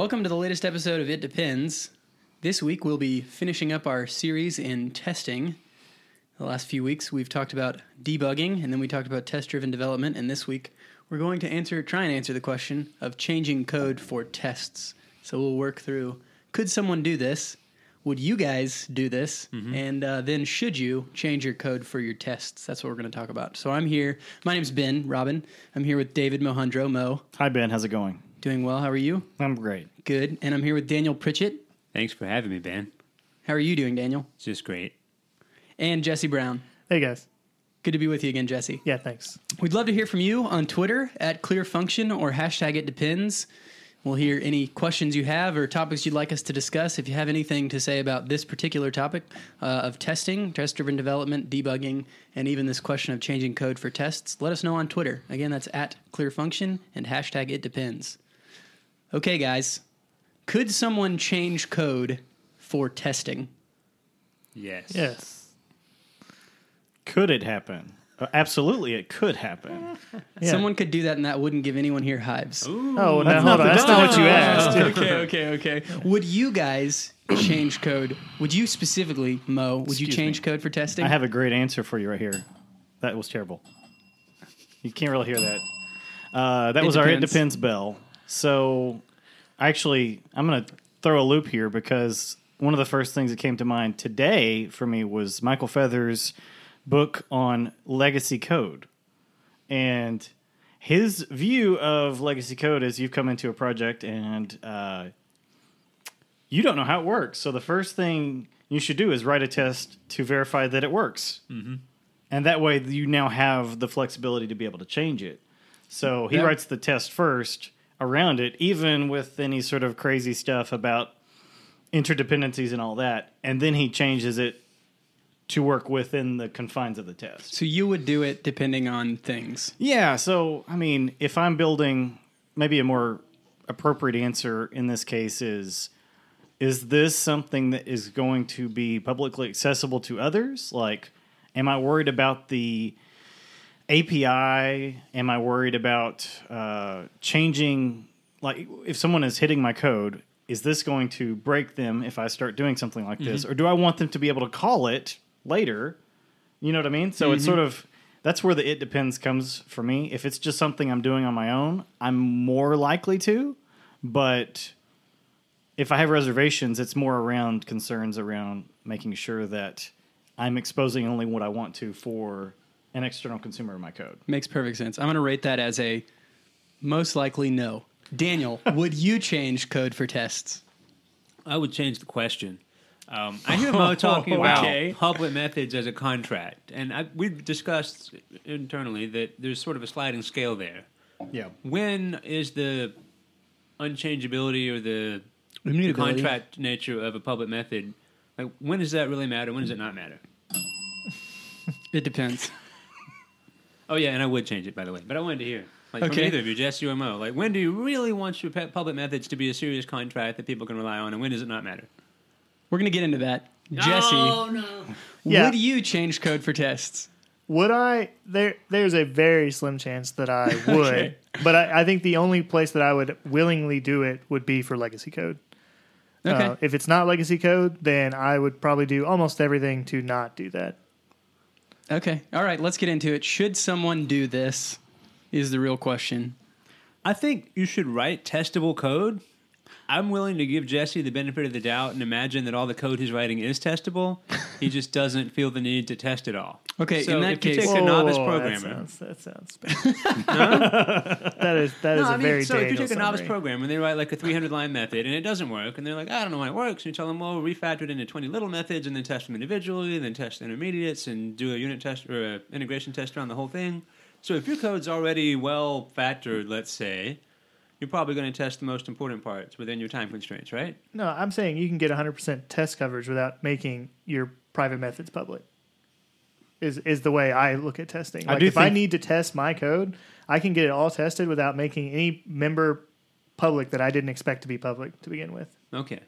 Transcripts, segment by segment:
Welcome to the latest episode of It Depends. This week we'll be finishing up our series in testing. The last few weeks we've talked about debugging and then we talked about test driven development and this week we're going to answer try and answer the question of changing code for tests. So we'll work through could someone do this? Would you guys do this? And uh, then should you change your code for your tests? That's what we're going to talk about. So I'm here. My name's Ben Robin. I'm here with David Mohundro. Mo, Hi, Ben. How's it going? doing well. How are you? I'm great. Good. And I'm here with Daniel Pritchett. Thanks for having me, Ben. How are you doing, Daniel? It's just great. And Jesse Brown. Hey guys. Good to be with you again, Jesse. Yeah, thanks. We'd love to hear from you on Twitter at ClearFunction or hashtag It Depends. We'll hear any questions you have or topics you'd like us to discuss. If you have anything to say about this particular topic uh, of testing, test driven development, debugging, and even this question of changing code for tests, let us know on Twitter. Again, that's at ClearFunction and hashtag It Depends. Okay, guys. Could someone change code for testing? Yes. Yes. Could it happen? Uh, absolutely, it could happen. Yeah. Someone could do that and that wouldn't give anyone here hives. Oh, no, That's hold not on. the That's not what you asked. okay, okay, okay. Would you guys change code? Would you specifically, Mo, would you Excuse change me. code for testing? I have a great answer for you right here. That was terrible. You can't really hear that. Uh, that It was our It depends. Depends bell. So, actually, I'm going to throw a loop here because one of the first things that came to mind today for me was Michael Feathers' book on legacy code. And his view of legacy code is you've come into a project and uh, you don't know how it works. So the first thing you should do is write a test to verify that it works. Mm-hmm. And that way you now have the flexibility to be able to change it. So he Yeah. writes the test first around it, even with any sort of crazy stuff about interdependencies and all that. And then he changes it to work within the confines of the test. so you would do it depending on things. Yeah, so I mean, if I'm building, maybe a more appropriate answer in this case is is this something that is going to be publicly accessible to others? Like, am I worried about the API? Am I worried about uh, changing? Like, if someone is hitting my code, is this going to break them if I start doing something like this? Or do I want them to be able to call it later? You know what I mean? So it's sort of that's where the it depends comes for me. If it's just something I'm doing on my own, I'm more likely to. But if I have reservations, it's more around concerns around making sure that I'm exposing only what I want to for an external consumer of my code. Makes perfect sense. I'm going to rate that as a most likely no. Daniel, would you change code for tests? I would change the question. Um, I hear Mo talking about Okay. public methods as a contract, and I, we've discussed internally that there's sort of a sliding scale there. Yeah. When is the unchangeability or the Immutability. contract nature of a public method? Like, when does that really matter? When does it not matter? It depends. Oh yeah, and I would change it by the way, but I wanted to hear. Like from either of you, Jesse UMO. Like when do you really want your pe- public methods to be a serious contract that people can rely on, and when does it not matter? We're going to get into that. Jesse, Oh no. Yeah. would you change code for tests? Would I? There, there's a very slim chance that I would, Okay. but I, I think the only place that I would willingly do it would be for legacy code. Okay. Uh, if it's not legacy code, then I would probably do almost everything to not do that. Okay. All right, let's get into it. Should someone do this? Is the real question. I think you should write testable code. I'm willing to give Jesse the benefit of the doubt and imagine that all the code he's writing is testable. he just doesn't feel the need to test it all. Okay, so in that if you case- take a novice programmer, That sounds, that sounds bad. that is that is no, a I mean, very so if you take a novice programmer and they write like a 300 line method and it doesn't work, and they're like, I don't know why it works, and you tell them, well, refactor it into 20 little methods and then test them individually, and then test the intermediates and do a unit test or a integration test around the whole thing. So if your code's already well factored, let's say, you're probably going to test the most important parts within your time constraints, right? No, I'm saying you can get 100% test coverage without making your private methods public. Is is the way I look at testing. I Like do if I need to test my code, I can get it all tested without making any member public that I didn't expect to be public to begin with. Okay.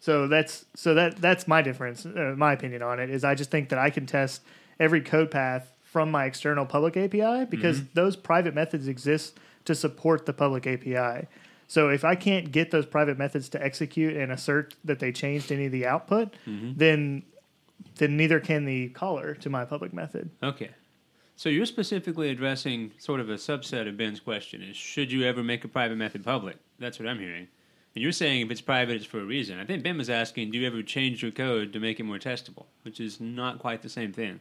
So that's so that that's my difference, uh, my opinion on it is I just think that I can test every code path from my external public API because those private methods exist to support the public API. So if I can't get those private methods to execute and assert that they changed any of the output, mm-hmm. then then neither can the caller to my public method. Okay. So you're specifically addressing sort of a subset of Ben's question is should you ever make a private method public? That's what I'm hearing. And you're saying if it's private, it's for a reason. I think Ben was asking, do you ever change your code to make it more testable? Which is not quite the same thing.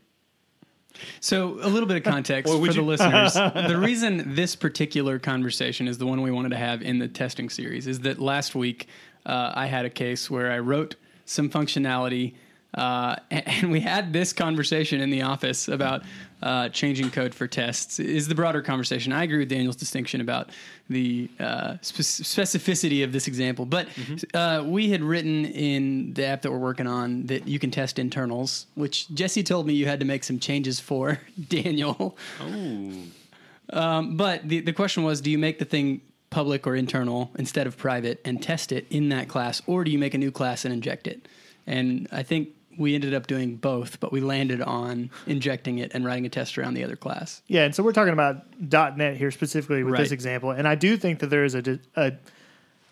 So, a little bit of context Or for the listeners. the reason this particular conversation is the one we wanted to have in the testing series is that last week uh, I had a case where I wrote some functionality. Uh, and, and we had this conversation in the office about uh, changing code for tests. Is the broader conversation? I agree with Daniel's distinction about the uh, spec- specificity of this example, but uh, we had written in the app that we're working on that you can test internals, which Jesse told me you had to make some changes for. Daniel, Oh. um, but the the question was, do you make the thing public or internal instead of private and test it in that class, or do you make a new class and inject it? And I think we ended up doing both, but we landed on injecting it and writing a test around the other class. Yeah, and so we're talking about .NET here specifically with this example, and I do think that there is a, di- a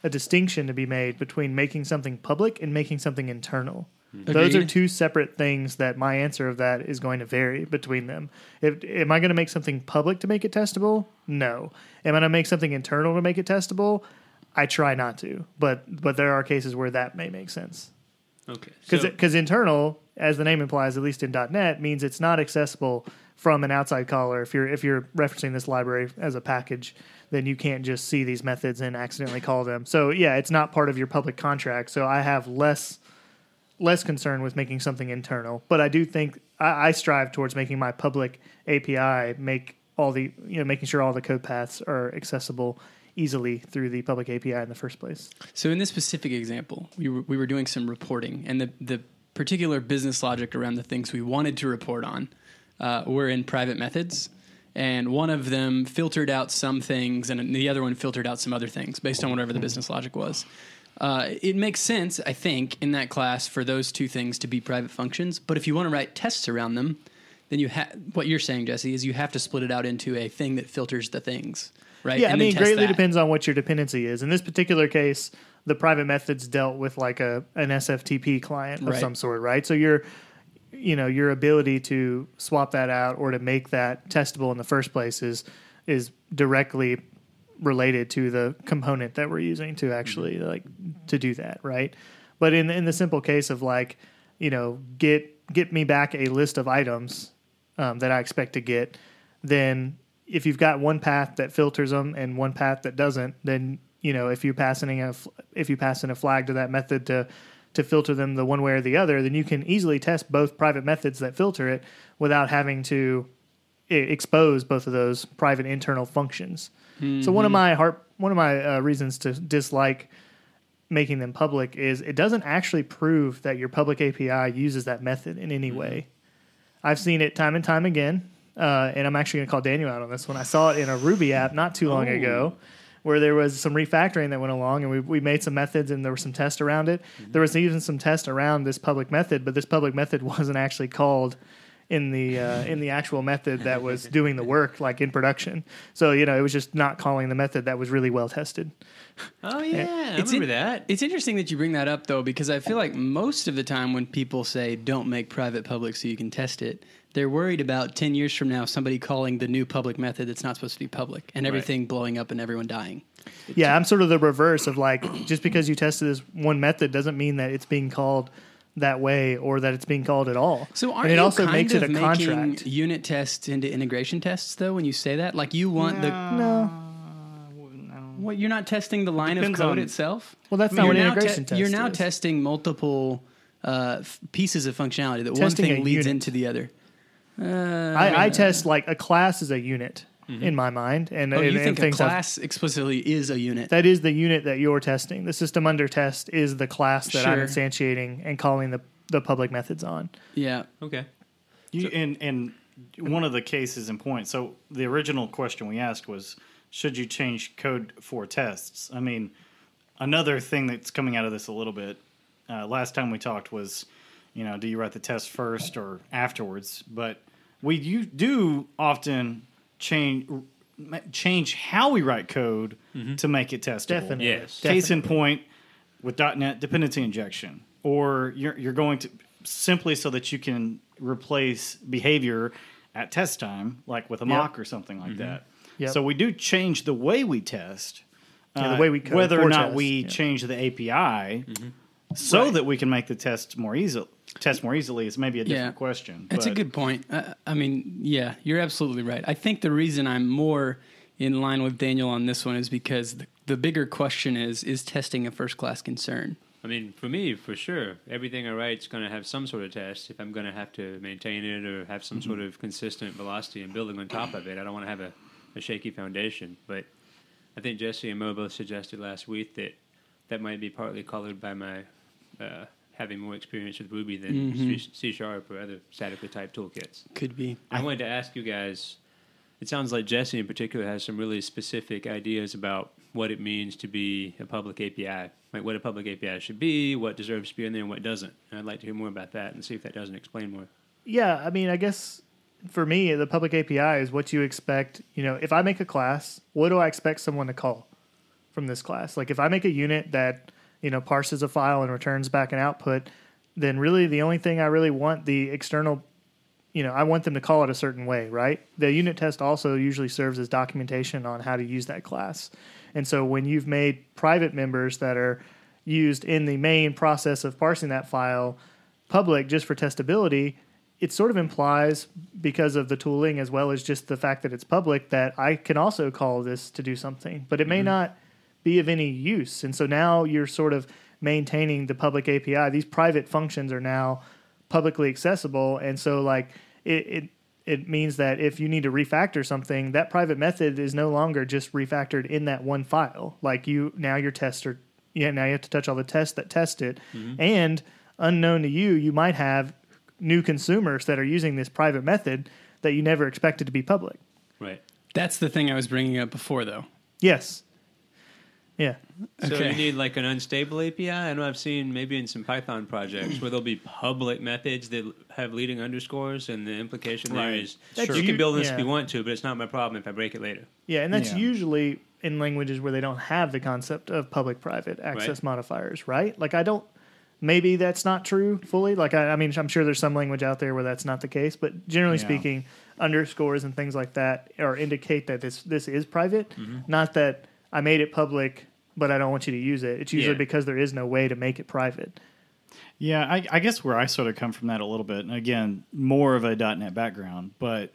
a distinction to be made between making something public and making something internal. Mm-hmm. Those are two separate things that my answer of that is going to vary between them. If, am I going to make something public to make it testable? No. Am I going to make something internal to make it testable? I try not to, but but there are cases where that may make sense Okay. because So, internal, as the name implies, at least in .NET, means it's not accessible from an outside caller. If you're if you're referencing this library as a package, then you can't just see these methods and accidentally call them. So yeah, it's not part of your public contract. So I have less less concern with making something internal, but I do think I, I strive towards making my public API make all the you know making sure all the code paths are accessible easily through the public API in the first place. So in this specific example, we were, we were doing some reporting, and the, the particular business logic around the things we wanted to report on uh, were in private methods. And one of them filtered out some things, and the other one filtered out some other things based on whatever the business logic was. Uh, it makes sense, I think, in that class for those two things to be private functions. But if you want to write tests around them, then you have what you're saying, Jesse, is you have to split it out into a thing that filters the things, right? Yeah, And I mean, greatly that. depends on what your dependency is. In this particular case, the private methods dealt with like a an SFTP client of Right. some sort, right? So your you know your ability to swap that out or to make that testable in the first place is is directly related to the component that we're using to actually like to do that, right? But in in the simple case of like, you know, get get me back a list of items um, that I expect to get, then if you've got one path that filters them and one path that doesn't, then you know if you pass in a if you pass in a flag to that method to to filter them the one way or the other, then you can easily test both private methods that filter it without having to i- expose both of those private internal functions. So one of my heart one of my uh, reasons to dislike making them public is it doesn't actually prove that your public API uses that method in any way. I've seen it time and time again, uh, and I'm actually going to call Daniel out on this one. I saw it in a Ruby app not too long ago, where there was some refactoring that went along, and we, we made some methods, and there were some tests around it. There was even some tests around this public method, but this public method wasn't actually called in the uh, in the actual method that was doing the work, like in production. So you know, it was just not calling the method that was really well tested. oh yeah, I It's remember in- that. It's interesting that you bring that up, though, because I feel like most of the time when people say don't make private public so you can test it, they're worried about 10 years from now somebody calling the new public method that's not supposed to be public and everything blowing up and everyone dying. Yeah, I'm sort of the reverse of like just because you tested this one method doesn't mean that it's being called that way or that it's being called at all. So aren't and it you also kind makes of it a making contract. unit tests into integration tests, though, when you say that? Like you want the... No, What, you're not testing the line of code on- itself? well, that's I not what you're now integration te- test You're now is. testing multiple uh, f- pieces of functionality that one thing leads unit. into the other. Uh, I, I test like a class is a unit in my mind, and, Oh, and, you and think a things I've- class explicitly is a unit? that is the unit that you're testing. The system under test is the class that I'm Sure. instantiating and calling the the public methods on. yeah. Okay. You, and and one of the cases in point. So the original question we asked was, should you change code for tests? I mean, another thing that's coming out of this a little bit. Uh, last time we talked was, you know, do you write the test first or afterwards? But we you do often change change how we write code mm-hmm. to make it testable. Definitely. Yes. Case in point, with .NET dependency injection, or you're you're going to simply so that you can replace behavior at test time, like with a mock or something like mm-hmm. that. Yep. So we do change the way we test, Yeah, the uh, way we code whether or not test, we yeah. change the API, mm-hmm. so that we can make the test more easy. Test more easily is maybe a different Yeah. question. That's a good point. I, I mean, yeah, you're absolutely right. I think the reason I'm more in line with Daniel on this one is because the, the bigger question is is testing a first class concern? I mean, for me, for sure, everything I write is going to have some sort of test. If I'm going to have to maintain it or have some sort of consistent velocity and building on top of it, I don't want to have a, a shaky foundation. But I think Jesse and Mo both suggested last week that that might be partly colored by my uh, having more experience with Ruby than mm-hmm. C- C Sharp or other statically typed toolkits. Could be. I wanted to ask you guys. It sounds like Jesse in particular has some really specific ideas about what it means to be a public API, like what a public API should be, what deserves to be in there, and what doesn't. And I'd like to hear more about that and see if that doesn't explain more. Yeah, I mean, I guess for me, the public API is what you expect. You know, if I make a class, what do I expect someone to call from this class? Like, if I make a unit that you know parses a file and returns back an output, then really the only thing I really want the external, you know, I want them to call it a certain way, right? The unit test also usually serves as documentation on how to use that class. And so when you've made private members that are used in the main process of parsing that file public just for testability, it sort of implies because of the tooling as well as just the fact that it's public that I can also call this to do something, but it may mm-hmm. not be of any use. And so now you're sort of maintaining the public API. These private functions are now publicly accessible, and so like it. it it means that if you need to refactor something, that private method is no longer just refactored in that one file. Like you now your tests are yeah, now you have to touch all the tests that test it. Mm-hmm. And unknown to you, you might have new consumers that are using this private method that you never expected to be public. Right. That's the thing I was bringing up before, though. Yes. Yeah. So Okay. you need like an unstable API. I know I've seen maybe in some Python projects where there'll be public methods that have leading underscores, and the implication there Right. is That's you can build this if you want to, but it's not my problem if I break it later. Yeah, and that's Yeah. usually in languages where they don't have the concept of public private access Right. modifiers, right? Like I don't maybe that's not true fully. Like I, I mean I'm sure there's some language out there where that's not the case, but generally Yeah. speaking, underscores and things like that are indicate that this this is private, Mm-hmm. not that I made it public but I don't want you to use it. It's usually Yeah. because there is no way to make it private. Yeah, I, I guess where I sort of come from that a little bit, and again, more of a .NET background, but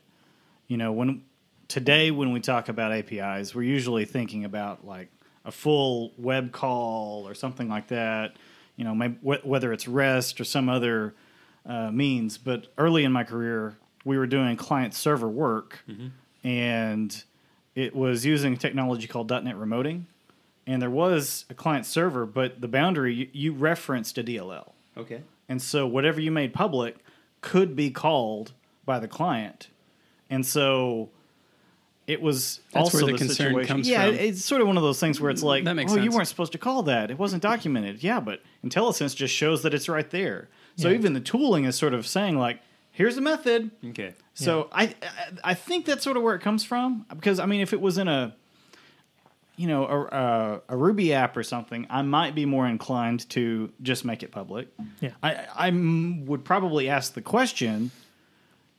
you know, when today when we talk about APIs, we're usually thinking about like a full web call or something like that. You know, maybe, wh- whether it's REST or some other uh, means. But early in my career, we were doing client server work, and it was using technology called .NET Remoting. And there was a client server, but the boundary you, you referenced a DLL. Okay. And so whatever you made public could be called by the client. And so it was That's also where the concern situation. comes yeah, from. it's sort of one of those things where it's mm, like, That makes oh, you weren't supposed to call that. It wasn't documented. yeah, but IntelliSense just shows that it's right there. So Yeah. even the tooling is sort of saying like, here's the method. Okay. So I, I I think that's sort of where it comes from because I mean if it was in a you know a, a, a Ruby app or something, I might be more inclined to just make it public. Yeah. I I m- would probably ask the question: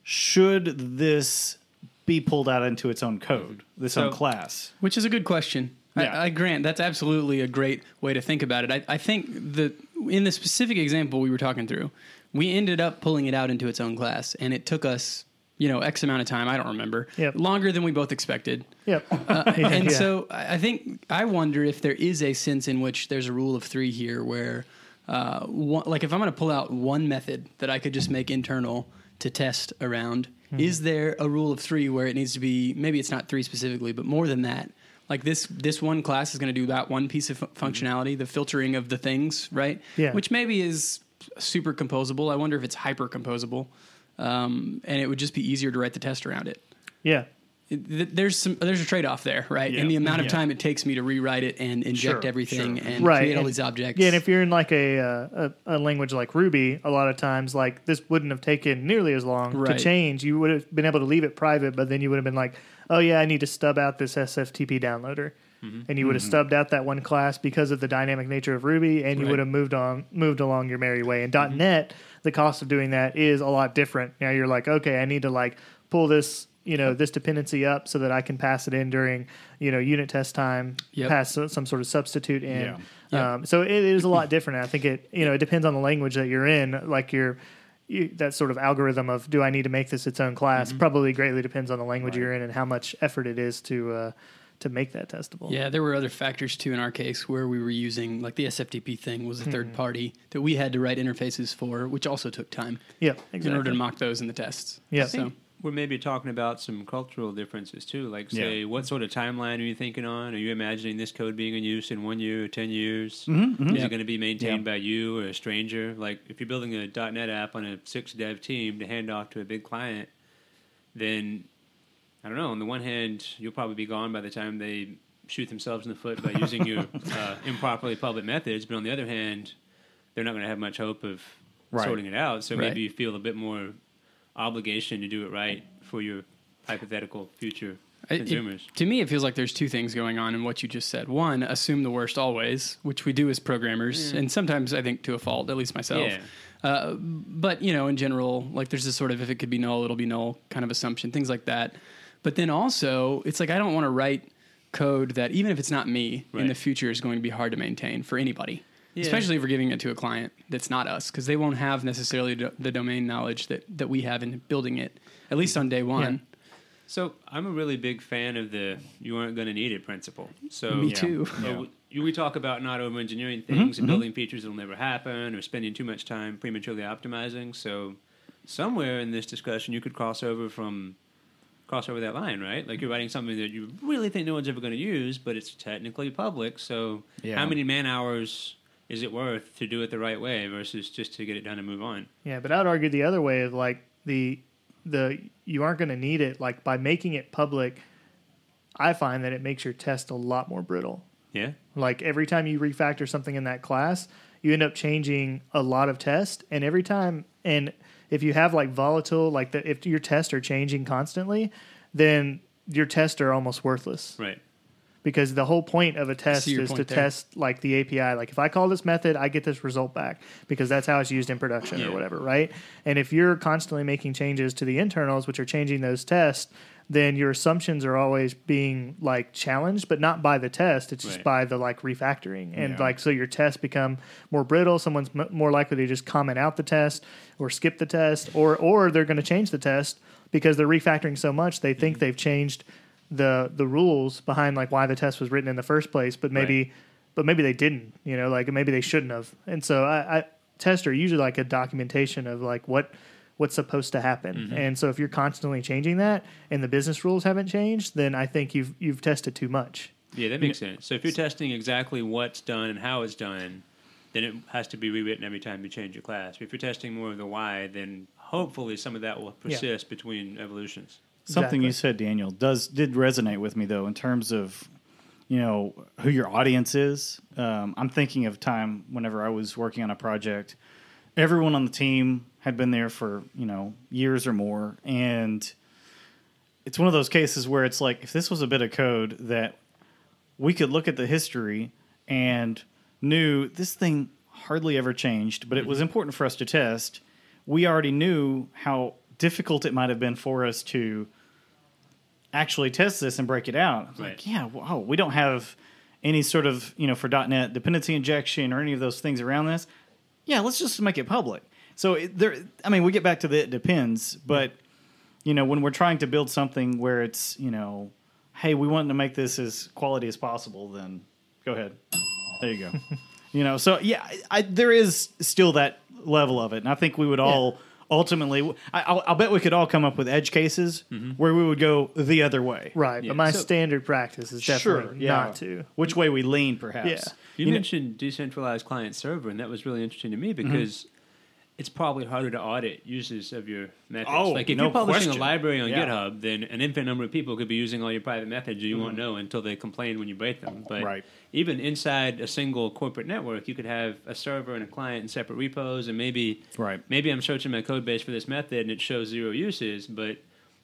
Should this be pulled out into its own code, this own class? Which is a good question. Yeah. I, I grant that's absolutely a great way to think about it. I, I think that in the specific example we were talking through, we ended up pulling it out into its own class, and it took us, you know, X amount of time. I don't remember. Yep. Longer than we both expected. Yep. and Yeah. so I think I wonder if there is a sense in which there's a rule of three here, where, uh, one, like, if I'm going to pull out one method that I could just make internal to test around, is there a rule of three where it needs to be? Maybe it's not three specifically, but more than that. Like this, this one class is going to do that one piece of fu- functionality, the filtering of the things, right? Yeah. Which maybe is super composable. I wonder if it's hyper composable, um, and it would just be easier to write the test around it. Yeah. Th- there's some there's a trade off there, right? Yeah. And the amount of Yeah. time it takes me to rewrite it and inject Sure, everything sure. and Right, create all and- these objects. Yeah, and if you're in like a, uh, a a language like Ruby, a lot of times like this wouldn't have taken nearly as long Right. to change. You would have been able to leave it private, but then you would have been like, oh yeah, I need to stub out this SFTP downloader, mm-hmm. and you would have mm-hmm. stubbed out that one class because of the dynamic nature of Ruby, and you Right. would have moved on moved along your merry way. And mm-hmm. .NET, the cost of doing that is a lot different. Now you're like, okay, I need to like pull this. You know this dependency up so that I can pass it in during you know unit test time. Yep. Pass so- some sort of substitute in. Yeah. Yep. Um, so it is a lot different. I think it you know it depends on the language that you're in. Like your you, that sort of algorithm of do I need to make this its own class probably greatly depends on the language Right. you're in and how much effort it is to uh, to make that testable. Yeah, there were other factors too in our case where we were using like the SFTP thing was a Hmm. third party that we had to write interfaces for, which also took time yeah, exactly. in order to mock those in the tests. Yeah. So We're maybe talking about some cultural differences too. Like, say, Yeah. what sort of timeline are you thinking on? Are you imagining this code being in use in one year, ten years? Mm-hmm, Is Yeah. it going to be maintained Yeah. by you or a stranger? Like, if you're building a .NET app on a six dev team to hand off to a big client, then I don't know. On the one hand, you'll probably be gone by the time they shoot themselves in the foot by using your uh, improperly public methods. But on the other hand, they're not going to have much hope of Right. sorting it out. So Right. maybe you feel a bit more obligation to do it right for your hypothetical future I- it- consumers. to me, it feels like there's two things going on in what you just said. One, assume the worst always, which we do as programmers, and sometimes I think to a fault, at least myself. Yeah. Uh, but you know, in general, like there's this sort of if it could be null, it'll be null kind of assumption, things like that. But then also, it's like I don't want to write code that even if it's not me in the future is going to be hard to maintain for anybody. Yeah. Especially if we're giving it to a client that's not us, because they won't have necessarily do- the domain knowledge that, that we have in building it, at least on day one. So I'm a really big fan of the "you aren't going to need it" principle. So Me Yeah. too. Uh, we- we talk about not over engineering things and building features that'll never happen or spending too much time prematurely optimizing. So somewhere in this discussion, you could cross over from cross over that line, right? Like you're writing something that you really think no one's ever going to use, but it's technically public. So Yeah. how many man hours is it worth to do it the right way versus just to get it done and move on? Yeah, but I'd argue the other way of like the the you aren't going to need it like by making it public. I find that it makes your test a lot more brittle. Yeah. Like every time you refactor something in that class, you end up changing a lot of tests, and every time, and if you have like volatile, like the, if your tests are changing constantly, then your tests are almost worthless Right. Because the whole point of a test is to there. test like the API. Like if I call this method, I get this result back because that's how it's used in production Yeah. or whatever, right? And if you're constantly making changes to the internals, which are changing those tests, then your assumptions are always being like challenged, but not by the test. It's just Right. by the like refactoring, and Yeah. like so your tests become more brittle. Someone's m- more likely to just comment out the test or skip the test, or or they're going to change the test because they're refactoring so much they Mm-hmm. think they've changed the the rules behind like why the test was written in the first place, but maybe Right. but maybe they didn't, you know, like maybe they shouldn't have. And so I, I tests are usually like a documentation of like what what's supposed to happen. Mm-hmm. And so if you're constantly changing that and the business rules haven't changed, then I think you've you've tested too much. Yeah, that makes sense. So if you're testing exactly what's done and how it's done, then it has to be rewritten every time you change your class. But if you're testing more of the why, then hopefully some of that will persist between evolutions. Something Exactly. you said, Daniel, does did resonate with me though in terms of you know who your audience is. Um, I'm thinking of time whenever I was working on a project. Everyone on the team had been there for you know years or more, and it's one of those cases where it's like if this was a bit of code that we could look at the history and knew this thing hardly ever changed, but it was important for us to test. We already knew how difficult it might have been for us to actually test this and break it out. Right. Like, yeah, wow, we don't have any sort of, you know, for .NET dependency injection or any of those things around this. Yeah, let's just make it public. So it, there, I mean, we get back to the it depends, but you know, when we're trying to build something where it's, you know, hey, we want to make this as quality as possible, then go ahead. There you go. you know, so yeah, I, I, there is still that level of it, and I think we would all ultimately, I, I'll, I'll bet we could all come up with edge cases mm-hmm. where we would go the other way. Right. Yeah. But my So- standard practice is definitely yeah. not to. Which way we lean, perhaps. Yeah. You, You know- mentioned decentralized client server, and that was really interesting to me mm-hmm. because it's probably harder to audit uses of your methods. Oh, like if no you're publishing question. a library on Yeah. GitHub, then an infinite number of people could be using all your private methods, and you won't Mm-hmm. know until they complain when you break them. But Right. even inside a single corporate network, you could have a server and a client in separate repos, and maybe Right. maybe I'm searching my code base for this method and it shows zero uses, but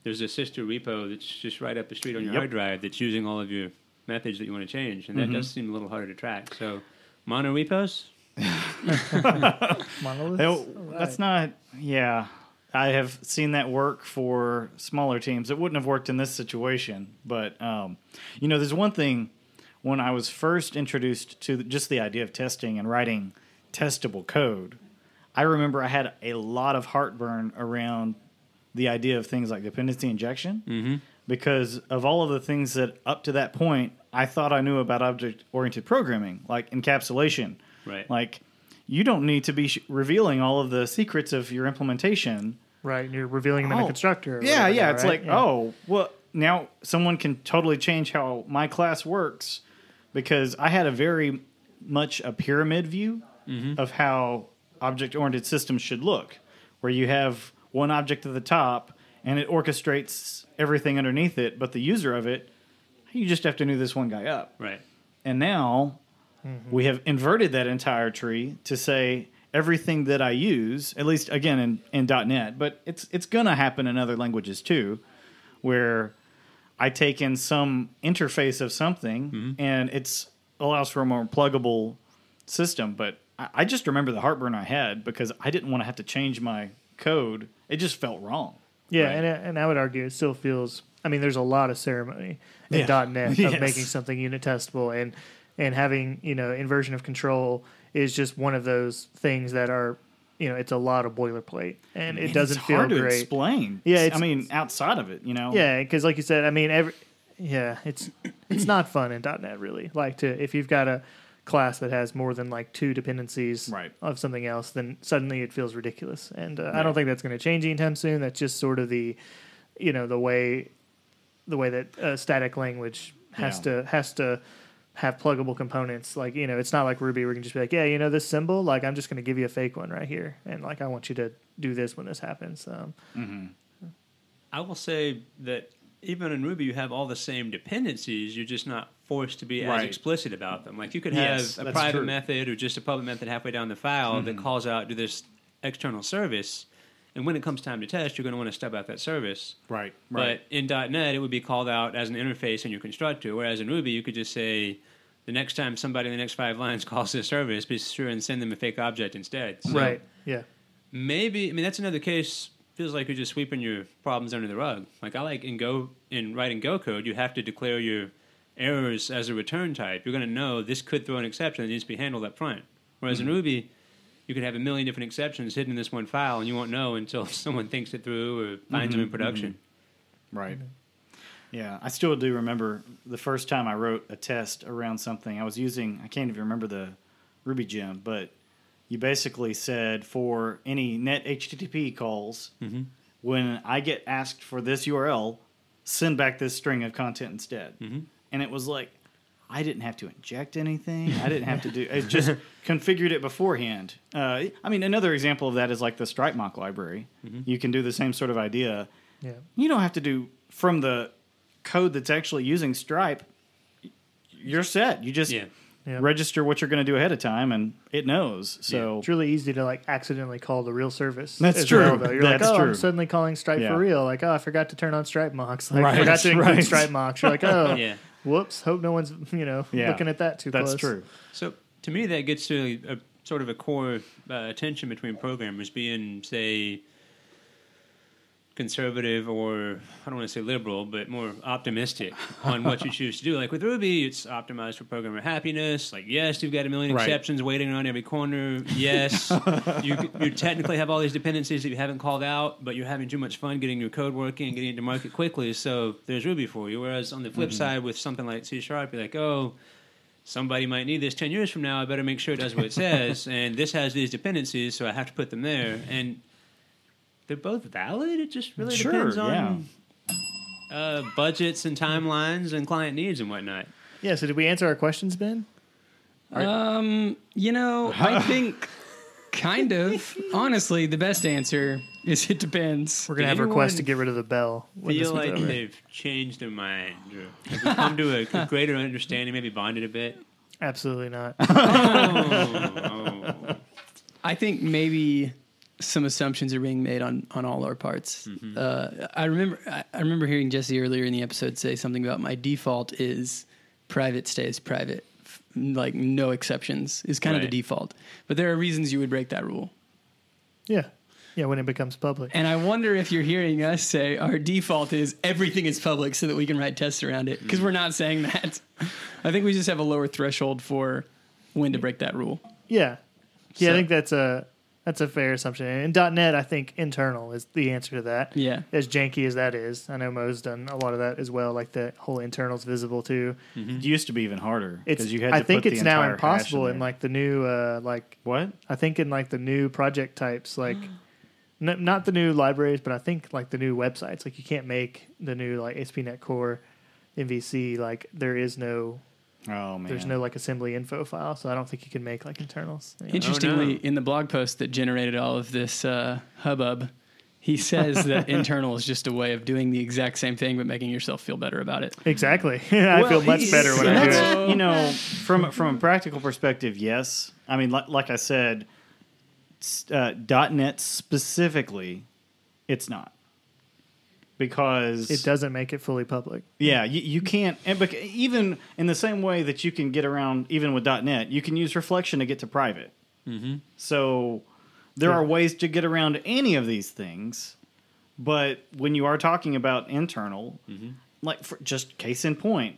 there's a sister repo that's just right up the street on your Yep. hard drive that's using all of your methods that you want to change, and that Mm-hmm. does seem a little harder to track. So, mono repos. Monoliths? Hey, That's not. Yeah, I have seen that work for smaller teams. It wouldn't have worked in this situation, but um, you know, there's one thing. When I was first introduced to just the idea of testing and writing testable code, I remember I had a lot of heartburn around the idea of things like dependency injection Mm-hmm. because of all of the things that up to that point I thought I knew about object oriented programming, like encapsulation. Right. Like, you don't need to be sh- revealing all of the secrets of your implementation. Right, and you're revealing them in a Oh, constructor. Yeah, whatever yeah. now, It's right? like, Yeah. oh, well, now someone can totally change how my class works because I had a very much a pyramid view Mm-hmm. of how object oriented systems should look, where you have one object at the top and it orchestrates everything underneath it, but the user of it, you just have to know this one guy up. Right. And now Mm-hmm. we have inverted that entire tree to say everything that I use, at least again in, in .NET, but it's it's gonna happen in other languages too, where I take in some interface of something mm-hmm. and it's allows for a more pluggable system. But I, I just remember the heartburn I had because I didn't want to have to change my code. It just felt wrong. Yeah, Right. and and I would argue it still feels. I mean, there's a lot of ceremony in Yeah. .NET of Yes. making something unit testable, and and having you know inversion of control is just one of those things that are you know it's a lot of boilerplate, and it And doesn't it's feel hard to great. explain. Yeah, I mean outside of it, you know. Yeah, because like you said, I mean, every yeah, it's it's not fun in .NET really. Like to if you've got a class that has more than like two dependencies Right. of something else, then suddenly it feels ridiculous. And uh, I don't think that's going to change anytime soon. That's just sort of the you know the way the way that uh, static language has Yeah. to has to have pluggable components. Like you know, it's not like Ruby where you can just be like, yeah, you know, this symbol, like I'm just going to give you a fake one right here, and like I want you to do this when this happens. Um, I will say that even in Ruby, you have all the same dependencies. You're just not forced to be as explicit about them. Like you could have Yes, a private true. Mm-hmm. method or just a public method halfway down the file that calls out to this external service. And when it comes time to test, you're going to want to stub out that service. Right. But in .NET, it would be called out as an interface in your constructor. Whereas in Ruby, you could just say, the next time somebody in the next five lines calls this service, be sure and send them a fake object instead. So right? Yeah. maybe I mean that's another case. Feels like you're just sweeping your problems under the rug. Like I like in Go in writing Go code, you have to declare your errors as a return type. You're going to know this could throw an exception that needs to be handled up front. Whereas in mm-hmm. Ruby, you could have a million different exceptions hidden in this one file, and you won't know until someone thinks it through or finds them in mm-hmm. production. Mm-hmm. Right. Mm-hmm. Yeah, I still do remember the first time I wrote a test around something. I was using, I can't even remember the Ruby gem, but you basically said for any net HTTP calls, when I get asked for this URL, send back this string of content instead. And it was like, I didn't have to inject anything. I didn't have to do. It just configured it beforehand. Uh, I mean, another example of that is like the Stripe mock library. You can do the same sort of idea. Yeah. You don't have to do from the code that's actually using Stripe. You're set. You just Yeah. Yeah. register what you're going to do ahead of time, and it knows. So It's really easy to like accidentally call the real service. That's true. Well, though. You're That's like, oh, true. I'm suddenly calling Stripe Yeah. for real. Like, oh, I forgot to turn on Stripe mocks. Like, Right, forgot to include right. Stripe mocks. You're like, oh, Yeah. Whoops. Hope no one's you know Yeah. looking at that too that's close. true. So to me, that gets to a sort of a core uh, tension between programmers being, say, conservative or I don't want to say liberal, but more optimistic on what you choose to do. Like with Ruby, it's optimized for programmer happiness. Like, yes, you've got a million Right. exceptions waiting around every corner. Yes, you, you technically have all these dependencies that you haven't called out, but you're having too much fun getting your code working and getting it to market quickly. So there's Ruby for you. Whereas on the flip mm-hmm. side, with something like C Sharp, you're like, oh, somebody might need this 10 years from now. I better make sure it does what it says. and this has these dependencies, so I have to put them there. And they're both valid. It just really Sure, depends on uh, budgets and timelines and client needs and whatnot. Yeah. So did we answer our questions, Ben? Um, you know, I think Kind of. Honestly, the best answer is it depends. We're gonna Did have requests to get rid of the bell. Feel like over. they've changed their mind. Or have they come to a, a greater understanding, maybe bonded a bit. Absolutely not. Oh, oh. I think maybe some assumptions are being made on on all our parts. Uh, I remember I, I remember hearing Jesse earlier in the episode say something about my default is private stays private, F- like no exceptions is kind of the default. But there are reasons you would break that rule. yeah, yeah. When it becomes public, And I wonder if you're hearing us say our default is everything is public so that we can write tests around it because we're not saying that. I think we just have a lower threshold for when to break that rule. yeah, yeah. I think that's a that's a fair assumption. And .NET, I think internal is the answer to that. Yeah. As janky as that is, I know Mo's done a lot of that as well. Like the whole internals visible to. It used to be even harder It's. because you had. To I think put it's the now impossible in, there. like the new uh like what? I think in like the new project types, like n- not the new libraries, but I think like the new websites. Like you can't make the new like ASP.NET Core MVC. Like there is no, Oh man, there's no like assembly info file, so I don't think you can make like internals. You know? Interestingly, no. in the blog post that generated all of this uh, hubbub, he says that internal is just a way of doing the exact same thing but making yourself feel better about it. Exactly. I feel much better when I do it. You know, from from a practical perspective, yes. I mean, like, like I said, s- uh, .NET specifically, it's not because It doesn't make it fully public. Yeah, you, you can't. And bec- even in the same way that you can get around, even with .NET, you can use reflection to get to private. Mm-hmm. So there Yeah. are ways to get around any of these things. But when you are talking about internal, like for just case in point,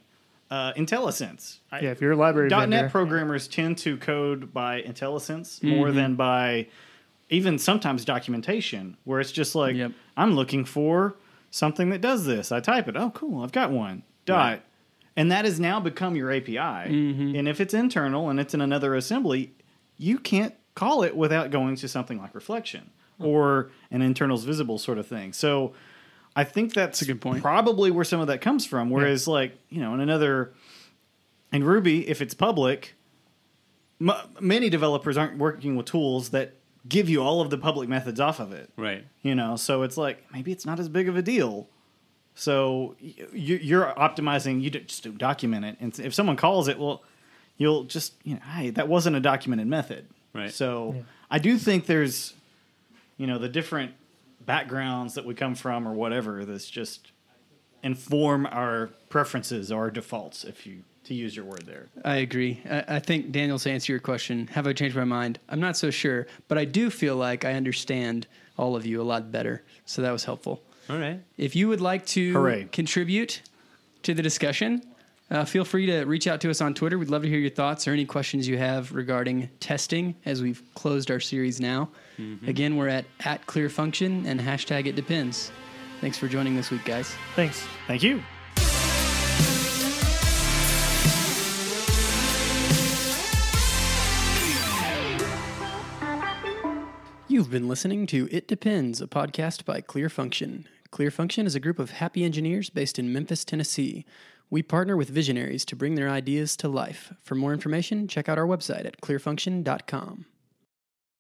uh, IntelliSense. I- Yeah, if you're a library .NET vendor, programmers tend to code by IntelliSense more than by even sometimes documentation, where it's just like Yep. I'm looking for something that does this. I type it. Oh, cool! I've got one. Dot. Right. And that has now become your API. Mm-hmm. And if it's internal and it's in another assembly, you can't call it without going to something like reflection or an internals visible sort of thing. So I think that's, a good point. probably where some of that comes from. Whereas, like, you know, in another, in Ruby, if it's public, m- many developers aren't working with tools that give you all of the public methods off of it Right. you know so it's like maybe it's not as big of a deal so you- you're optimizing you just document it and if someone calls it well you'll just you know hey that wasn't a documented method Right. so Yeah. i do think there's you know the different backgrounds that we come from or whatever that's just inform our preferences or our defaults if you to use your word there I agree. I, I think Daniel's to answer your question. Have I changed my mind? I'm not so sure, but I do feel like I understand all of you a lot better. So that was helpful. All right. If you would like to Hooray. contribute to the discussion, uh, feel free to reach out to us on Twitter. We'd love to hear your thoughts or any questions you have regarding testing as we've closed our series now. Again, we're at, at clear function and hashtag it depends. Thanks for joining this week, guys. thanks. thank you You've been listening to It Depends, a podcast by Clear Function. Clear Function is a group of happy engineers based in Memphis, Tennessee. We partner with visionaries to bring their ideas to life. For more information, check out our website at clearfunction.com.